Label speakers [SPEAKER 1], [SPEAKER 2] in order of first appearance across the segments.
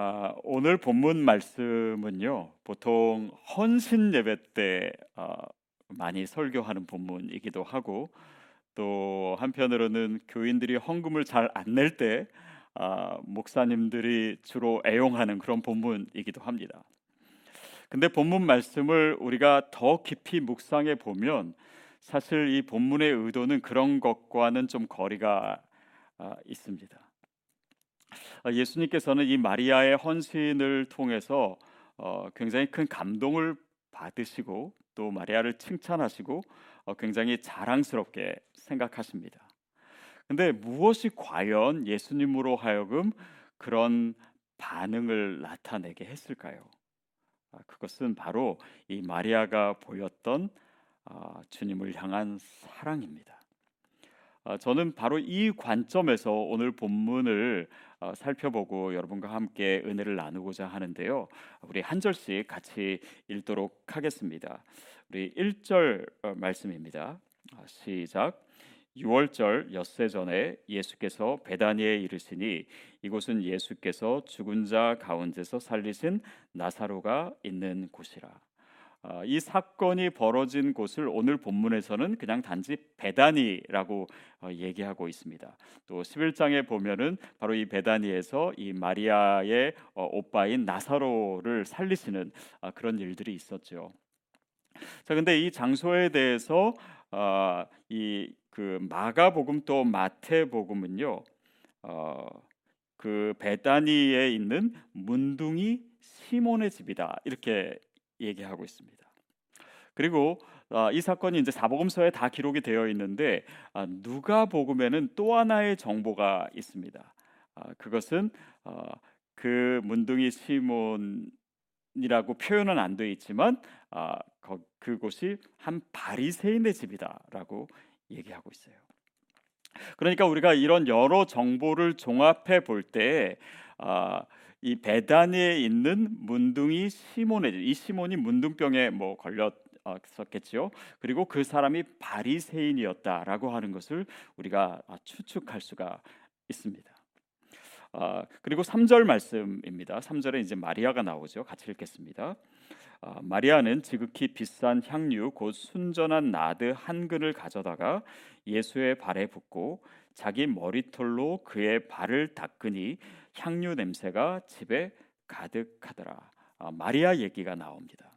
[SPEAKER 1] 아, 오늘 본문 말씀은요 보통 헌신 예배 때 아, 많이 설교하는 본문이기도 하고 또 한편으로는 교인들이 헌금을 잘 안 낼 때 아, 목사님들이 주로 애용하는 그런 본문이기도 합니다. 근데 본문 말씀을 우리가 더 깊이 묵상해 보면 사실 이 본문의 의도는 그런 것과는 좀 거리가 아, 있습니다. 아, 예수님께서는 이 마리아의 헌신을 통해서 어, 굉장히 큰 감동을 받으시고 또 마리아를 칭찬하시고 어, 굉장히 자랑스럽게 생각하십니다. 근데 무엇이 과연 예수님으로 하여금 그런 반응을 나타내게 했을까요? 아, 그것은 바로 이 마리아가 보였던 아, 주님을 향한 사랑입니다. 아, 저는 바로 이 관점에서 오늘 본문을 어, 살펴보고 여러분과 함께 은혜를 나누고자 하는데요. 우리 한 절씩 같이 읽도록 하겠습니다. 우리 1절 어, 말씀입니다. 시작. 6월절 엿새 전에 예수께서 베다니에 이르시니 이곳은 예수께서 죽은 자 가운데서 살리신 나사로가 있는 곳이라. 어, 이 사건이 벌어진 곳을 오늘 본문에서는 그냥 단지 베다니라고 어, 얘기하고 있습니다. 또 11장에 보면은 바로 이 베다니에서 이 마리아의 어, 오빠인 나사로를 살리시는 그런 일들이 있었죠. 자, 근데 이 장소에 대해서 이그 마가복음 또 마태복음은요, 그 베다니에 있는 문둥이 시몬의 집이다 이렇게 얘기하고 있습니다. 그리고 어, 이 사건이 이제 사복음서에 다 기록이 되어 있는데 아, 누가복음에는 또 하나의 정보가 있습니다. 아, 그것은 어, 그 문둥이 시몬이라고 표현은 안 되어 있지만 아, 그곳이 한 바리새인의 집이다라고 얘기하고 있어요. 그러니까 우리가 이런 여러 정보를 종합해 볼 때 아, 이 베다니에 있는 문둥이 시몬의 이 시몬이 문둥병에 뭐 걸렸 었겠죠. 그리고 그 사람이 바리새인이었다라고 하는 것을 우리가 추측할 수가 있습니다. 아, 그리고 3절 말씀입니다. 3절에 이제 마리아가 나오죠. 같이 읽겠습니다. 아, 마리아는 지극히 비싼 향유 곧 순전한 나드 한 근을 가져다가 예수의 발에 붓고 자기 머리털로 그의 발을 닦으니 향유 냄새가 집에 가득하더라. 아, 마리아 얘기가 나옵니다.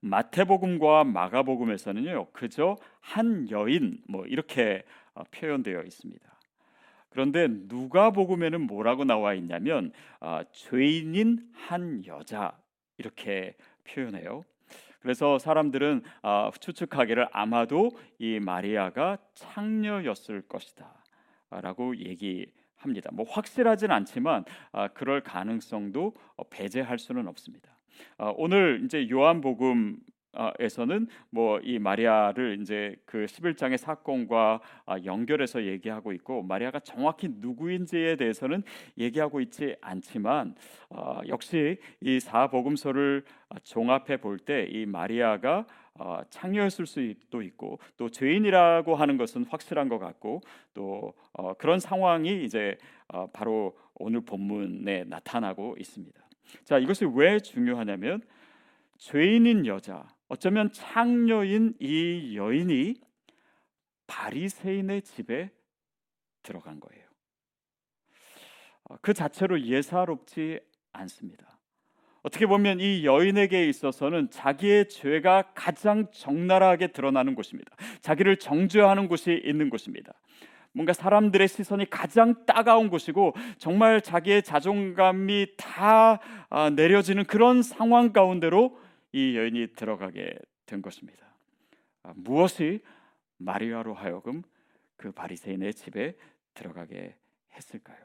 [SPEAKER 1] 마태복음과 마가복음에서는요 그저 한 여인 뭐 이렇게 어, 표현되어 있습니다. 그런데 누가복음에는 뭐라고 나와 있냐면 아, 죄인인 한 여자 이렇게 표현해요. 그래서 사람들은 아, 추측하기를 아마도 이 마리아가 창녀였을 것이다라고 얘기합니다. 뭐 확실하진 않지만 아, 그럴 가능성도 어, 배제할 수는 없습니다. 아, 오늘 이제 요한복음 에서는 뭐 이 마리아를 이제 그 11장의 사건과 아, 연결해서 얘기하고 있고 마리아가 정확히 누구인지에 대해서는 얘기하고 있지 않지만 어, 역시 이 사복음서를 종합해 볼 때 이 마리아가 어, 창녀였을 수도 있고 또 죄인이라고 하는 것은 확실한 것 같고 또 어, 그런 상황이 이제 어, 바로 오늘 본문에 나타나고 있습니다. 자 이것이 왜 중요하냐면 죄인인 여자 어쩌면 창녀인 이 여인이 바리새인의 집에 들어간 거예요. 어, 그 자체로 예사롭지 않습니다. 어떻게 보면 이 여인에게 있어서는 자기의 죄가 가장 적나라하게 드러나는 곳입니다. 자기를 정죄하는 곳이 있는 곳입니다. 뭔가 사람들의 시선이 가장 따가운 곳이고 정말 자기의 자존감이 다 아, 내려지는 그런 상황 가운데로 이 여인이 들어가게 된 것입니다. 아, 무엇이 마리아로 하여금 그 바리새인의 집에 들어가게 했을까요?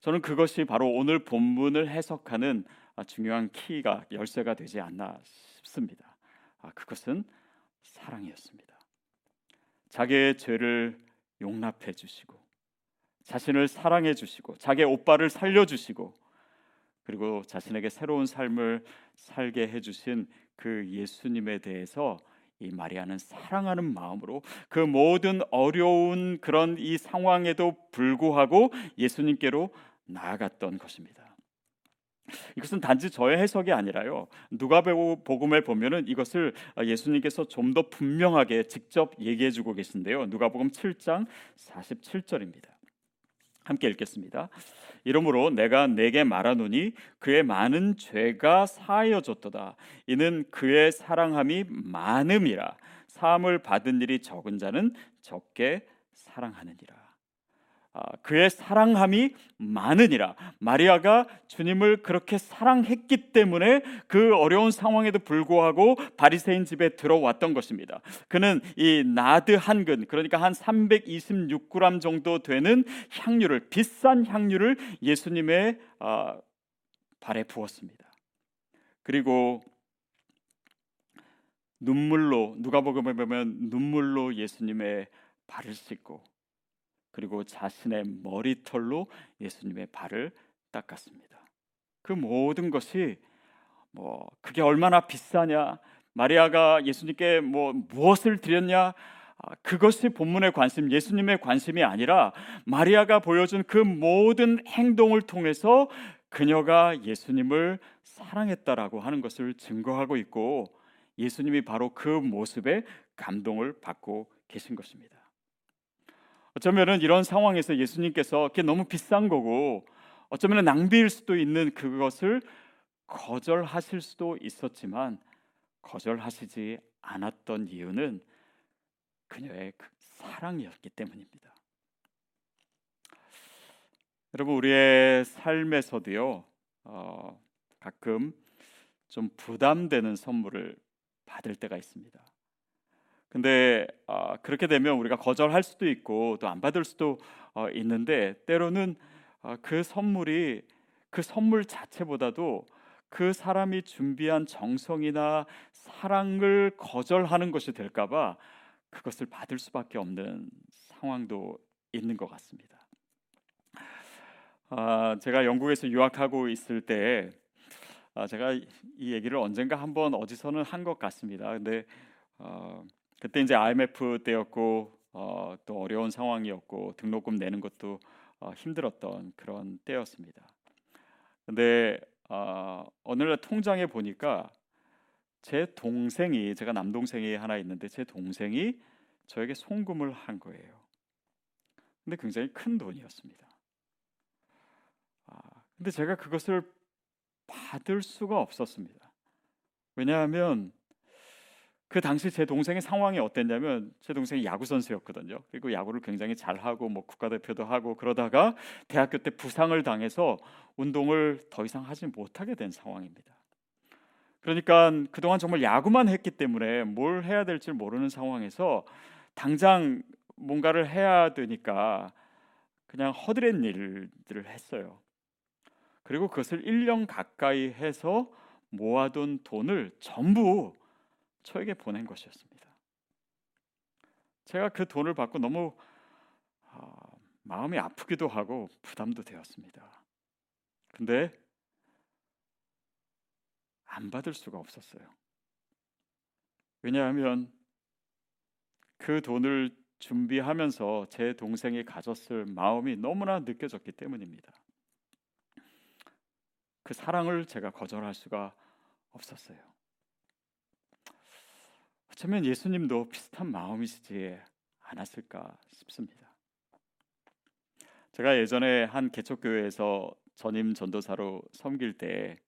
[SPEAKER 1] 저는 그것이 바로 오늘 본문을 해석하는 아, 중요한 키가 열쇠가 되지 않나 싶습니다. 아, 그것은 사랑이었습니다. 자기의 죄를 용납해 주시고 자신을 사랑해 주시고 자기의 오빠를 살려 주시고 그리고 자신에게 새로운 삶을 살게 해 주신 그 예수님에 대해서 이 마리아는 사랑하는 마음으로 그 모든 어려운 그런 이 상황에도 불구하고 예수님께로 나아갔던 것입니다. 이것은 단지 저의 해석이 아니라요. 누가복음에 보면은 이것을 예수님께서 좀 더 분명하게 직접 얘기해 주고 계신데요. 누가복음 7장 47절입니다. 함께 읽겠습니다. 이러므로 내가 내게 말하노니 그의 많은 죄가 사하여졌도다. 이는 그의 사랑함이 많음이라. 사함을 받은 일이 적은 자는 적게 사랑하느니라. 아, 그의 사랑함이 많으니라. 마리아가 주님을 그렇게 사랑했기 때문에 그 어려운 상황에도 불구하고 바리새인 집에 들어왔던 것입니다. 그는 이 나드 한 근, 그러니까 한 326g 정도 되는 향유를 비싼 향유를 예수님의 아, 발에 부었습니다. 그리고 눈물로 누가복음에 보면 눈물로 예수님의 발을 씻고 그리고 자신의 머리털로 예수님의 발을 닦았습니다. 그 모든 것이 뭐 그게 얼마나 비싸냐 마리아가 예수님께 뭐 무엇을 드렸냐 아, 그것이 본문의 관심, 예수님의 관심이 아니라 마리아가 보여준 그 모든 행동을 통해서 그녀가 예수님을 사랑했다라고 하는 것을 증거하고 있고 예수님이 바로 그 모습에 감동을 받고 계신 것입니다. 어쩌면은 이런 상황에서 예수님께서 그게 너무 비싼 거고 어쩌면 낭비일 수도 있는 그것을 거절하실 수도 있었지만 거절하시지 않았던 이유는 그녀의 그 사랑이었기 때문입니다. 여러분 우리의 삶에서도요 어, 가끔 좀 부담되는 선물을 받을 때가 있습니다. 근데 어, 그렇게 되면 우리가 거절할 수도 있고 또 안 받을 수도 어, 있는데 때로는 어, 그 선물이 그 선물 자체보다도 그 사람이 준비한 정성이나 사랑을 거절하는 것이 될까봐 그것을 받을 수밖에 없는 상황도 있는 것 같습니다. 아, 제가 영국에서 유학하고 있을 때 아, 제가 이 얘기를 언젠가 한번 어디서는 한 것 같습니다. 근데 어, 그때 이제 IMF 때였고 어, 또 어려운 상황이었고 등록금 내는 것도 어, 힘들었던 그런 때였습니다. 근데 어, 어느 날 통장에 보니까 제 동생이 제가 남동생이 하나 있는데 제 동생이 저에게 송금을 한 거예요. 근데 굉장히 큰 돈이었습니다. 아, 근데 제가 그것을 받을 수가 없었습니다. 왜냐하면 그 당시 제 동생의 상황이 어땠냐면 제 동생이 야구 선수였거든요. 그리고 야구를 굉장히 잘하고 뭐 국가대표도 하고 그러다가 대학교 때 부상을 당해서 운동을 더 이상 하지 못하게 된 상황입니다. 그러니까 그동안 정말 야구만 했기 때문에 뭘 해야 될지 모르는 상황에서 당장 뭔가를 해야 되니까 그냥 허드렛 일들을 했어요. 그리고 그것을 1년 가까이 해서 모아둔 돈을 전부 저에게 보낸 것이었습니다. 제가 그 돈을 받고 너무 아, 마음이 아프기도 하고 부담도 되었습니다. 근데 안 받을 수가 없었어요. 왜냐하면 그 돈을 준비하면서 제 동생이 가졌을 마음이 너무나 느껴졌기 때문입니다. 그 사랑을 제가 거절할 수가 없었어요. 어쩌면 예수님도 비슷한 마음이시지 않았을까 싶습니다. 제가 예전에 한 개척교회에서 전임 전도사로 섬길 때한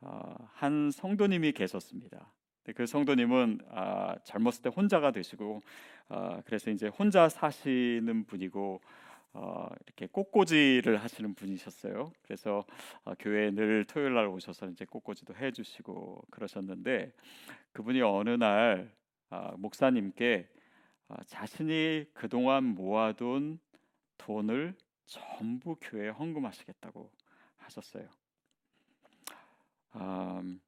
[SPEAKER 1] 어, 성도님이 계셨습니다. 그 성도님은 아, 젊었을 때 혼자가 되시고 아, 그래서 이제 혼자 사시는 분이고 어, 이렇게 꽃꽂이를 하시는 분이셨어요. 그래서 어, 교회에 늘 토요일 날 오셔서 이제 꽃꽂이도 해주시고 그러셨는데 그분이 어느 날 어, 목사님께 어, 자신이 그동안 모아둔 돈을 전부 교회에 헌금하시겠다고 하셨어요. 음,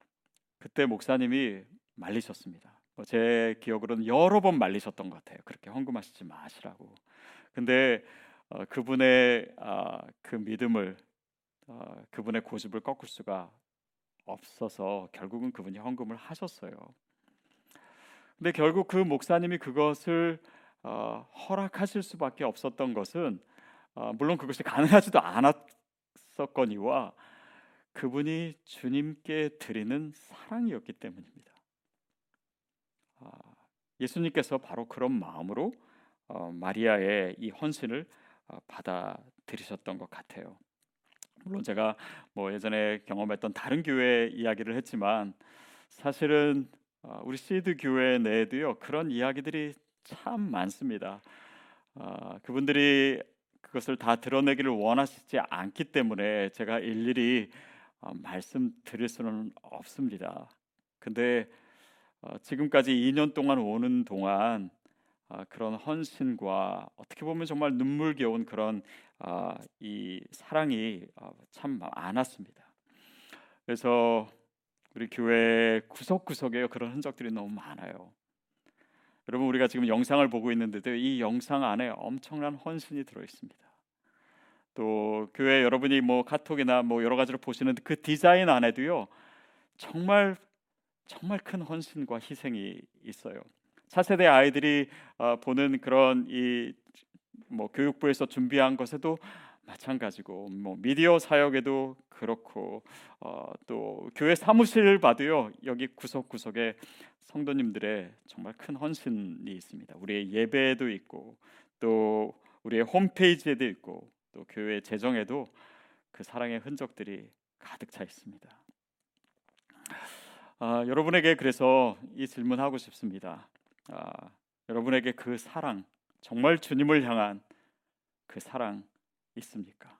[SPEAKER 1] 그때 목사님이 말리셨습니다. 뭐제 기억으로는 여러 번 말리셨던 것 같아요. 그렇게 헌금하시지 마시라고. 근데 어, 그분의 어, 그 믿음을 어, 그분의 고집을 꺾을 수가 없어서 결국은 그분이 헌금을 하셨어요. 근데 결국 그 목사님이 그것을 어, 허락하실 수밖에 없었던 것은 어, 물론 그것이 가능하지도 않았 있었거니와 그분이 주님께 드리는 사랑이었기 때문입니다. 아, 예수님께서 바로 그런 마음으로 어, 마리아의 이 헌신을 어, 받아들이셨던 것 같아요. 물론 제가 뭐 예전에 경험했던 다른 교회 이야기를 했지만 사실은 어, 우리 시드 교회 내에도요 그런 이야기들이 참 많습니다. 어, 그분들이 그것을 다 드러내기를 원하시지 않기 때문에 제가 일일이 어, 말씀드릴 수는 없습니다. 근데 어, 지금까지 2년 동안 오는 동안 어, 그런 헌신과 어떻게 보면 정말 눈물겨운 그런 어, 이 사랑이 어, 참 많았습니다. 그래서 우리 교회 구석구석에 그런 흔적들이 너무 많아요. 여러분 우리가 지금 영상을 보고 있는데도 이 영상 안에 엄청난 헌신이 들어 있습니다. 또 교회 여러분이 뭐 카톡이나 뭐 여러 가지로 보시는 그 디자인 안에도요 정말 정말 큰 헌신과 희생이 있어요. 차세대 아이들이 어, 보는 그런 이 뭐 교육부에서 준비한 것에도 마찬가지고 뭐 미디어 사역에도 그렇고 어, 또 교회 사무실 봐도요 여기 구석구석에 성도님들의 정말 큰 헌신이 있습니다. 우리의 예배에도 있고 또 우리의 홈페이지에도 있고 또 교회 재정에도 그 사랑의 흔적들이 가득 차 있습니다. 아, 여러분에게 그래서 이 질문하고 싶습니다. 아, 여러분에게 그 사랑 정말 주님을 향한 그 사랑 있습니까?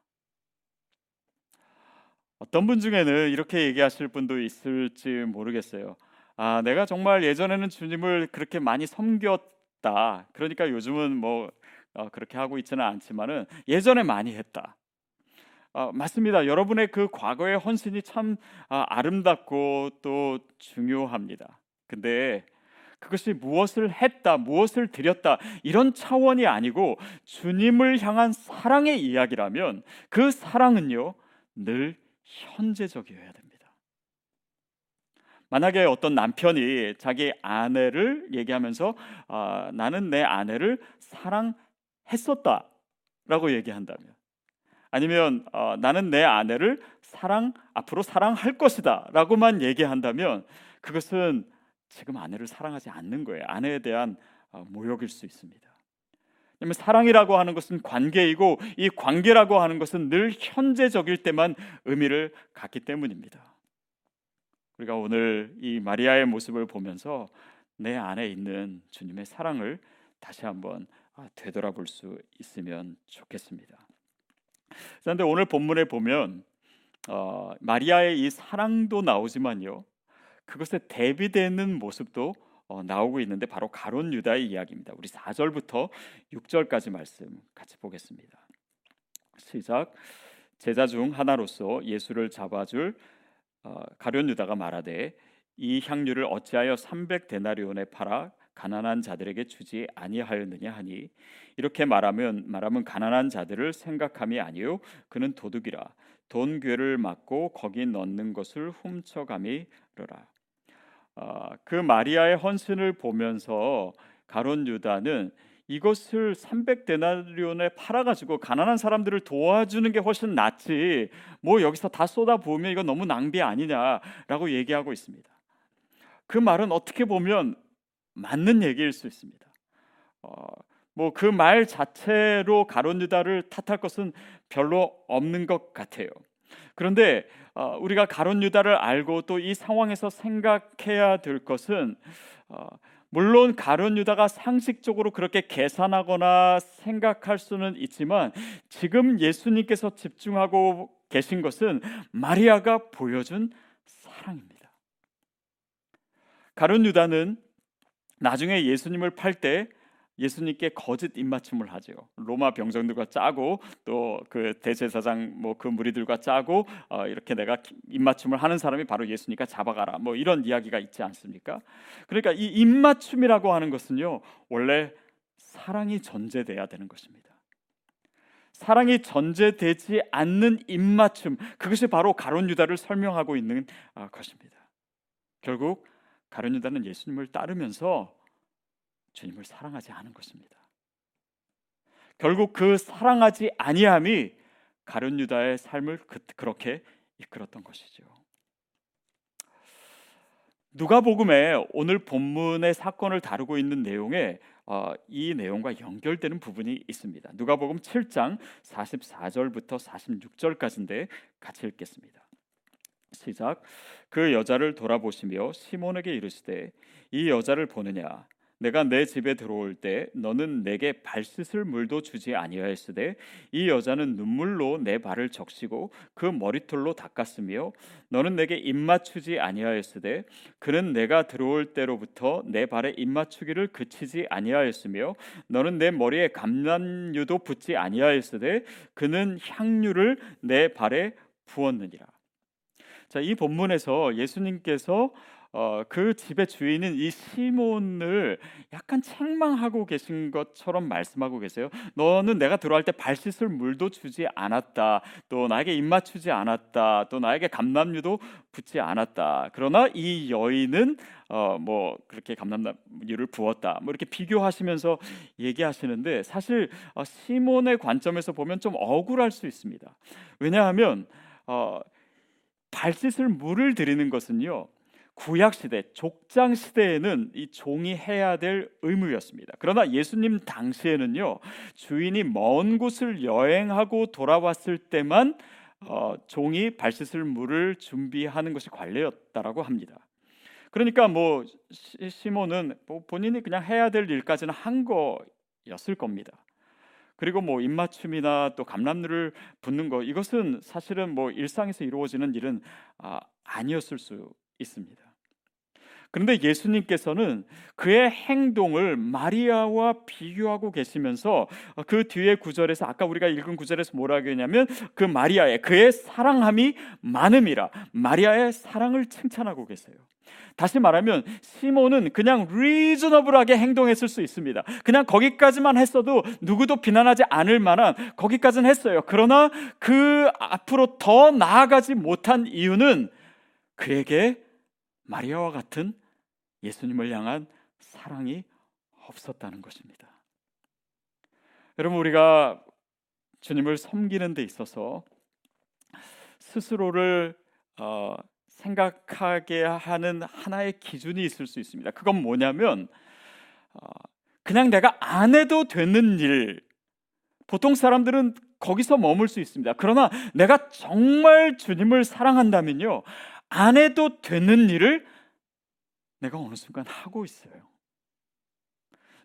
[SPEAKER 1] 어떤 분 중에는 이렇게 얘기하실 분도 있을지 모르겠어요. 아, 내가 정말 예전에는 주님을 그렇게 많이 섬겼다. 그러니까 요즘은 뭐 어, 그렇게 하고 있지는 않지만은 예전에 많이 했다. 어, 맞습니다. 여러분의 그 과거의 헌신이 참 아, 아름답고 또 중요합니다. 근데 그것이 무엇을 했다, 무엇을 드렸다 이런 차원이 아니고 주님을 향한 사랑의 이야기라면 그 사랑은요 늘 현재적이어야 됩니다. 만약에 어떤 남편이 자기 아내를 얘기하면서 아, 나는 내 아내를 사랑했었다라고 얘기한다면 아니면 어, 나는 내 아내를 사랑 앞으로 사랑할 것이다라고만 얘기한다면 그것은 지금 아내를 사랑하지 않는 거예요. 아내에 대한 어, 모욕일 수 있습니다. 왜냐하면 사랑이라고 하는 것은 관계이고 이 관계라고 하는 것은 늘 현재적일 때만 의미를 갖기 때문입니다. 우리가 오늘 이 마리아의 모습을 보면서 내 안에 있는 주님의 사랑을 다시 한번 아, 되돌아볼 수 있으면 좋겠습니다. 그런데 오늘 본문에 보면 어, 마리아의 이 사랑도 나오지만요. 그것에 대비되는 모습도 어, 나오고 있는데 바로 가론 유다의 이야기입니다. 우리 4절부터 6절까지 말씀 같이 보겠습니다. 시작. 제자 중 하나로서 예수를 잡아줄 어, 가론 유다가 말하되 이 향유를 어찌하여 300 데나리온에 팔아 가난한 자들에게 주지 아니하였느냐 하니 이렇게 말하면 말하면 가난한 자들을 생각함이 아니요 그는 도둑이라 돈 괴를 맞고 거기 넣는 것을 훔쳐감이로라 어, 그 마리아의 헌신을 보면서 가론 유다는 이것을 300데나리온에 팔아가지고 가난한 사람들을 도와주는 게 훨씬 낫지 뭐 여기서 다 쏟아부으면 이거 너무 낭비 아니냐라고 얘기하고 있습니다. 그 말은 어떻게 보면 맞는 얘기일 수 있습니다. 어, 뭐 그 말 자체로 가론 유다를 탓할 것은 별로 없는 것 같아요. 그런데 어, 우리가 가론 유다를 알고 또 이 상황에서 생각해야 될 것은 어, 물론 가론 유다가 상식적으로 그렇게 계산하거나 생각할 수는 있지만 지금 예수님께서 집중하고 계신 것은 마리아가 보여준 사랑입니다. 가론 유다는 나중에 예수님을 팔 때 예수님께 거짓 입맞춤을 하죠. 로마 병정들과 짜고 또 그 대제사장 뭐 그 무리들과 짜고 어, 이렇게 내가 입맞춤을 하는 사람이 바로 예수니까 잡아가라. 뭐 이런 이야기가 있지 않습니까? 그러니까 이 입맞춤이라고 하는 것은요 원래 사랑이 전제돼야 되는 것입니다. 사랑이 전제되지 않는 입맞춤 그것이 바로 가론 유다를 설명하고 있는 아, 것입니다. 결국 가론 유다는 예수님을 따르면서 주님을 사랑하지 않은 것입니다. 결국 그 사랑하지 아니함이 가룟 유다의 삶을 그, 그렇게 이끌었던 것이죠. 누가복음에 오늘 본문의 사건을 다루고 있는 내용에 어, 이 내용과 연결되는 부분이 있습니다. 누가복음 7장 44절부터 46절까지인데 같이 읽겠습니다. 시작. 그 여자를 돌아보시며 시몬에게 이르시되 이 여자를 보느냐 내가 내 집에 들어올 때 너는 내게 발 씻을 물도 주지 아니하였으되 이 여자는 눈물로 내 발을 적시고 그 머리털로 닦았으며 너는 내게 입 맞추지 아니하였으되 그는 내가 들어올 때로부터 내 발에 입 맞추기를 그치지 아니하였으며 너는 내 머리에 감람유도 붓지 아니하였으되 그는 향유를 내 발에 부었느니라. 자, 이 본문에서 예수님께서 어, 그 집의 주인은 이 시몬을 약간 책망하고 계신 것처럼 말씀하고 계세요. 너는 내가 들어갈 때 발 씻을 물도 주지 않았다. 또 나에게 입 맞추지 않았다. 또 나에게 감남유도 붙지 않았다. 그러나 이 여인은 어, 뭐 그렇게 감남유를 부었다. 뭐 이렇게 비교하시면서 얘기하시는데 사실 어, 시몬의 관점에서 보면 좀 억울할 수 있습니다. 왜냐하면 어, 발 씻을 물을 드리는 것은요. 구약 시대 족장 시대에는 이 종이 해야 될 의무였습니다. 그러나 예수님 당시에는요 주인이 먼 곳을 여행하고 돌아왔을 때만 어, 종이 발 씻을 물을 준비하는 것이 관례였다라고 합니다. 그러니까 뭐 시몬은 뭐 본인이 그냥 해야 될 일까지는 한 거였을 겁니다. 그리고 뭐 입맞춤이나 또 감람류를 붓는 거 이것은 사실은 뭐 일상에서 이루어지는 일은 아, 아니었을 수 있습니다. 그런데 예수님께서는 그의 행동을 마리아와 비교하고 계시면서 그 뒤에 구절에서 아까 우리가 읽은 구절에서 뭐라고 했냐면 그 마리아의 그의 사랑함이 많음이라 마리아의 사랑을 칭찬하고 계세요. 다시 말하면 시몬은 그냥 리즈너블하게 행동했을 수 있습니다. 그냥 거기까지만 했어도 누구도 비난하지 않을 만한 거기까지는 했어요. 그러나 그 앞으로 더 나아가지 못한 이유는 그에게 마리아와 같은 예수님을 향한 사랑이 없었다는 것입니다. 여러분 우리가 주님을 섬기는 데 있어서 스스로를 어, 생각하게 하는 하나의 기준이 있을 수 있습니다. 그건 뭐냐면 어, 그냥 내가 안 해도 되는 일. 보통 사람들은 거기서 머물 수 있습니다. 그러나 내가 정말 주님을 사랑한다면요. 안 해도 되는 일을 내가 어느 순간 하고 있어요.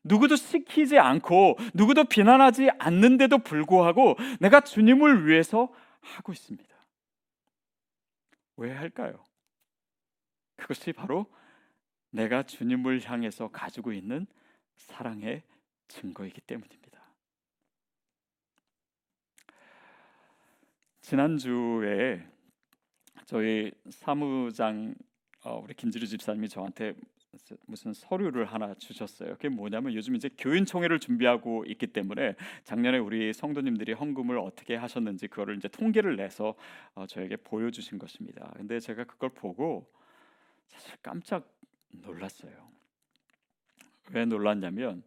[SPEAKER 1] 누구도 시키지 않고 누구도 비난하지 않는데도 불구하고 내가 주님을 위해서 하고 있습니다. 왜 할까요? 그것이 바로 내가 주님을 향해서 가지고 있는 사랑의 증거이기 때문입니다. 지난주에 저희 사무장 어, 우리 김지루 집사님이 저한테 무슨 서류를 하나 주셨어요. 그게 뭐냐면 요즘 이제 교인 총회를 준비하고 있기 때문에 작년에 우리 성도님들이 헌금을 어떻게 하셨는지 그거를 이제 통계를 내서 어, 저에게 보여주신 것입니다. 근데 제가 그걸 보고 사실 깜짝 놀랐어요. 왜 놀랐냐면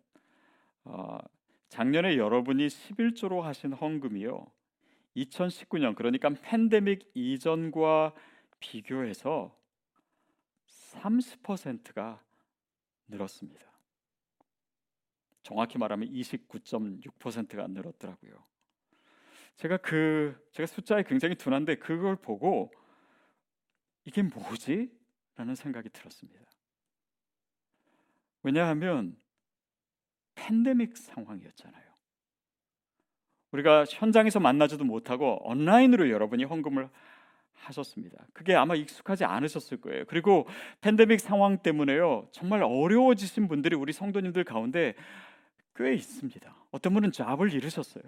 [SPEAKER 1] 어, 작년에 여러분이 11조로 하신 헌금이요. 2019년 그러니까 팬데믹 이전과 비교해서 30%가 늘었습니다. 정확히 말하면 29.6%가 늘었더라고요. 제가 그 제가 숫자에 굉장히 둔한데 그걸 보고 이게 뭐지? 라는 생각이 들었습니다. 왜냐하면 팬데믹 상황이었잖아요. 우리가 현장에서 만나지도 못하고 온라인으로 여러분이 헌금을 하셨습니다. 그게 아마 익숙하지 않으셨을 거예요. 그리고 팬데믹 상황 때문에요. 정말 어려워지신 분들이 우리 성도님들 가운데 꽤 있습니다. 어떤 분은 잡을 잃으셨어요.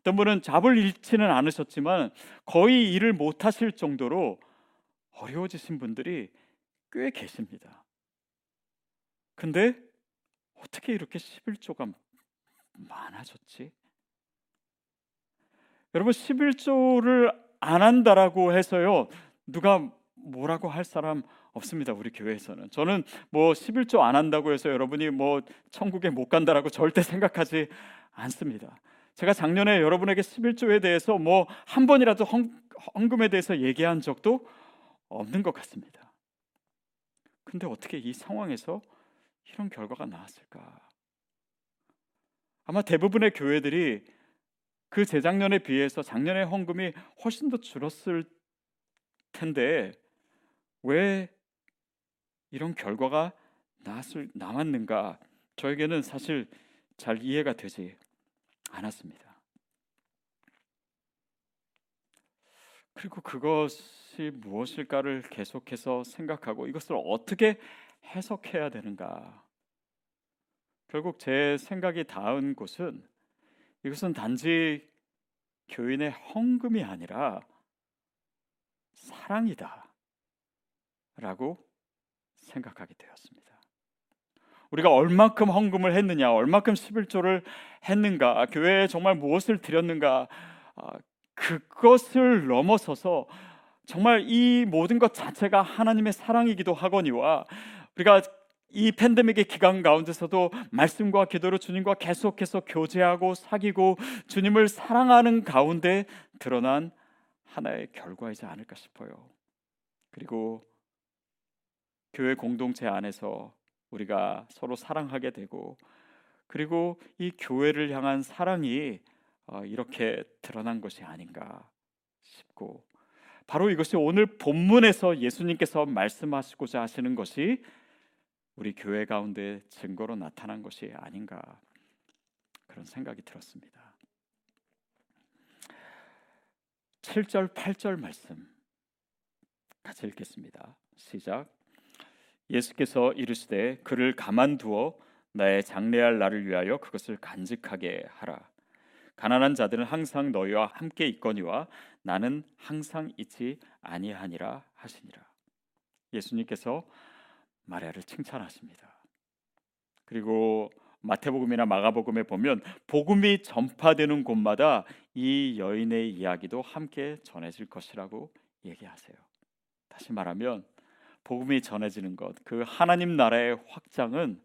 [SPEAKER 1] 어떤 분은 잡을 잃지는 않으셨지만 거의 일을 못 하실 정도로 어려워지신 분들이 꽤 계십니다. 근데 어떻게 이렇게 11조가 많아졌지? 여러분 11조를 안 한다라고 해서요. 누가 뭐라고 할 사람 없습니다. 우리 교회에서는. 저는 뭐 11조 안 한다고 해서 여러분이 뭐 천국에 못 간다라고 절대 생각하지 않습니다. 제가 작년에 여러분에게 11조에 대해서 뭐 한 번이라도 헌금에 대해서 얘기한 적도 없는 것 같습니다. 근데 어떻게 이 상황에서 이런 결과가 나왔을까? 아마 대부분의 교회들이 그 재작년에 비해서 작년에 헌금이 훨씬 더 줄었을 텐데 왜 이런 결과가 나왔을, 나왔는가? 저에게는 사실 잘 이해가 되지 않았습니다. 그리고 그것이 무엇일까를 계속해서 생각하고 이것을 어떻게 해석해야 되는가. 결국 제 생각이 닿은 곳은 이것은 단지 교인의 헌금이 아니라 사랑이다. 라고 생각하게 되었습니다. 우리가 얼만큼 헌금을 했느냐, 얼만큼 11조를 했는가, 교회에 정말 무엇을 드렸는가, 아, 그것을 넘어서서 정말 이 모든 것 자체가 하나님의 사랑이기도 하거니와 우리가 이 팬데믹의 기간 가운데서도 말씀과 기도로 주님과 계속해서 교제하고 사귀고 주님을 사랑하는 가운데 드러난 하나의 결과이지 않을까 싶어요. 그리고 교회 공동체 안에서 우리가 서로 사랑하게 되고 그리고 이 교회를 향한 사랑이 어, 이렇게 드러난 것이 아닌가 싶고 바로 이것이 오늘 본문에서 예수님께서 말씀하시고자 하시는 것이 우리 교회 가운데 증거로 나타난 것이 아닌가 그런 생각이 들었습니다. 7절 8절 말씀 같이 읽겠습니다. 시작. 예수께서 이르시되 그를 가만두어 나의 장래할 날을 위하여 그것을 간직하게 하라. 가난한 자들은 항상 너희와 함께 있거니와 나는 항상 있지 아니하니라 하시니라. 예수님께서 마리아를 칭찬하십니다. 그리고 마태복음이나 마가복음에 보면 복음이 전파되는 곳마다 이 여인의 이야기도 함께 전해질 것이라고 얘기하세요. 다시 말하면 복음이 전해지는 것, 그 하나님 나라의 확장은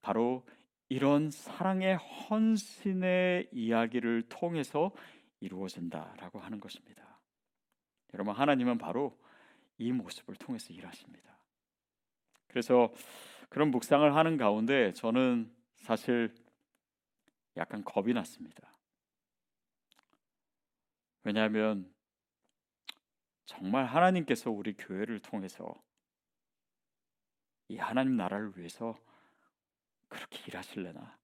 [SPEAKER 1] 바로 이런 사랑의 헌신의 이야기를 통해서 이루어진다라고 하는 것입니다. 여러분 하나님은 바로 이 모습을 통해서 일하십니다. 그래서 그런 묵상을 하는 가운데 저는 사실 약간 겁이 났습니다. 왜냐하면 정말 하나님께서 우리 교회를 통해서 이 하나님 나라를 위해서 그렇게 일하실래나?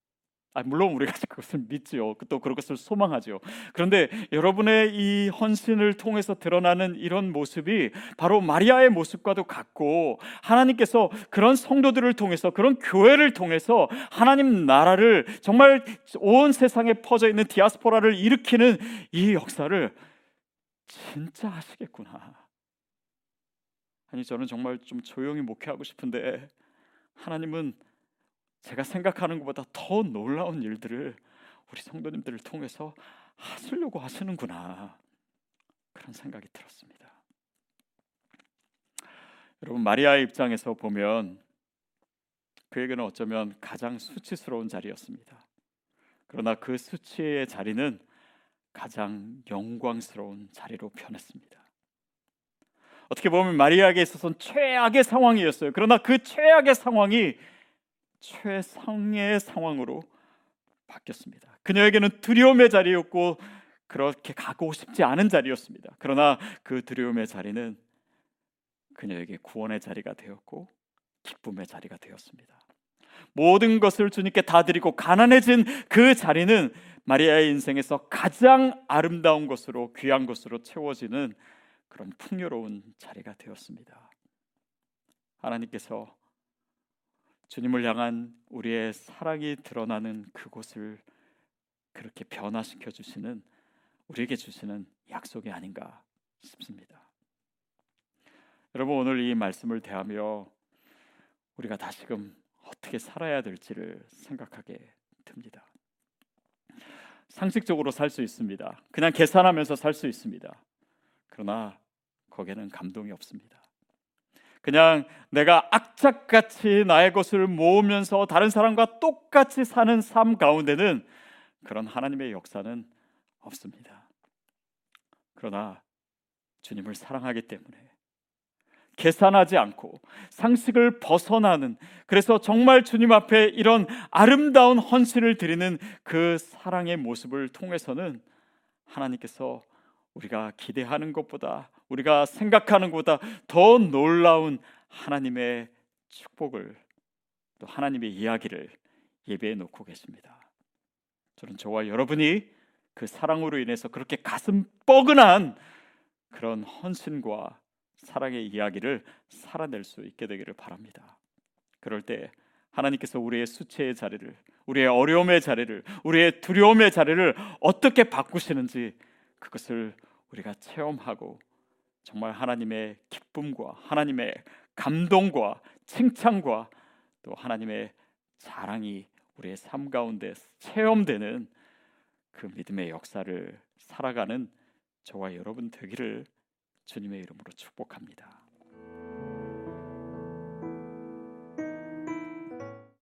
[SPEAKER 1] 아, 물론 우리가 그것을 믿지요. 또 그것을 소망하죠. 그런데 여러분의 이 헌신을 통해서 드러나는 이런 모습이 바로 마리아의 모습과도 같고 하나님께서 그런 성도들을 통해서 그런 교회를 통해서 하나님 나라를 정말 온 세상에 퍼져 있는 디아스포라를 일으키는 이 역사를 진짜 하시겠구나. 아니 저는 정말 좀 조용히 목회하고 싶은데 하나님은 제가 생각하는 것보다 더 놀라운 일들을 우리 성도님들을 통해서 하시려고 하시는구나 그런 생각이 들었습니다. 여러분 마리아의 입장에서 보면 그에게는 어쩌면 가장 수치스러운 자리였습니다. 그러나 그 수치의 자리는 가장 영광스러운 자리로 변했습니다. 어떻게 보면 마리아에게 있어서는 최악의 상황이었어요. 그러나 그 최악의 상황이 최상의 상황으로 바뀌었습니다. 그녀에게는 두려움의 자리였고 그렇게 가고 싶지 않은 자리였습니다. 그러나 그 두려움의 자리는 그녀에게 구원의 자리가 되었고 기쁨의 자리가 되었습니다. 모든 것을 주님께 다 드리고 가난해진 그 자리는 마리아의 인생에서 가장 아름다운 것으로 귀한 것으로 채워지는 그런 풍요로운 자리가 되었습니다. 하나님께서 주님을 향한 우리의 사랑이 드러나는 그곳을 그렇게 변화시켜 주시는 우리에게 주시는 약속이 아닌가 싶습니다. 여러분 오늘 이 말씀을 대하며 우리가 다시금 어떻게 살아야 될지를 생각하게 됩니다. 상식적으로 살 수 있습니다. 그냥 계산하면서 살 수 있습니다. 그러나 거기에는 감동이 없습니다. 그냥 내가 악착같이 나의 것을 모으면서 다른 사람과 똑같이 사는 삶 가운데는 그런 하나님의 역사는 없습니다. 그러나 주님을 사랑하기 때문에 계산하지 않고 상식을 벗어나는 그래서 정말 주님 앞에 이런 아름다운 헌신을 드리는 그 사랑의 모습을 통해서는 하나님께서 우리가 기대하는 것보다 우리가 생각하는 것보다 더 놀라운 하나님의 축복을 또 하나님의 이야기를 예배해 놓고 계십니다. 저는 저와 여러분이 그 사랑으로 인해서 그렇게 가슴 뻐근한 그런 헌신과 사랑의 이야기를 살아낼 수 있게 되기를 바랍니다. 그럴 때 하나님께서 우리의 수치의 자리를, 우리의 어려움의 자리를, 우리의 두려움의 자리를 어떻게 바꾸시는지 그것을 우리가 체험하고 정말 하나님의 기쁨과 하나님의 감동과 칭찬과 또 하나님의 사랑이 우리의 삶 가운데 체험되는 그 믿음의 역사를 살아가는 저와 여러분 되기를 주님의 이름으로 축복합니다.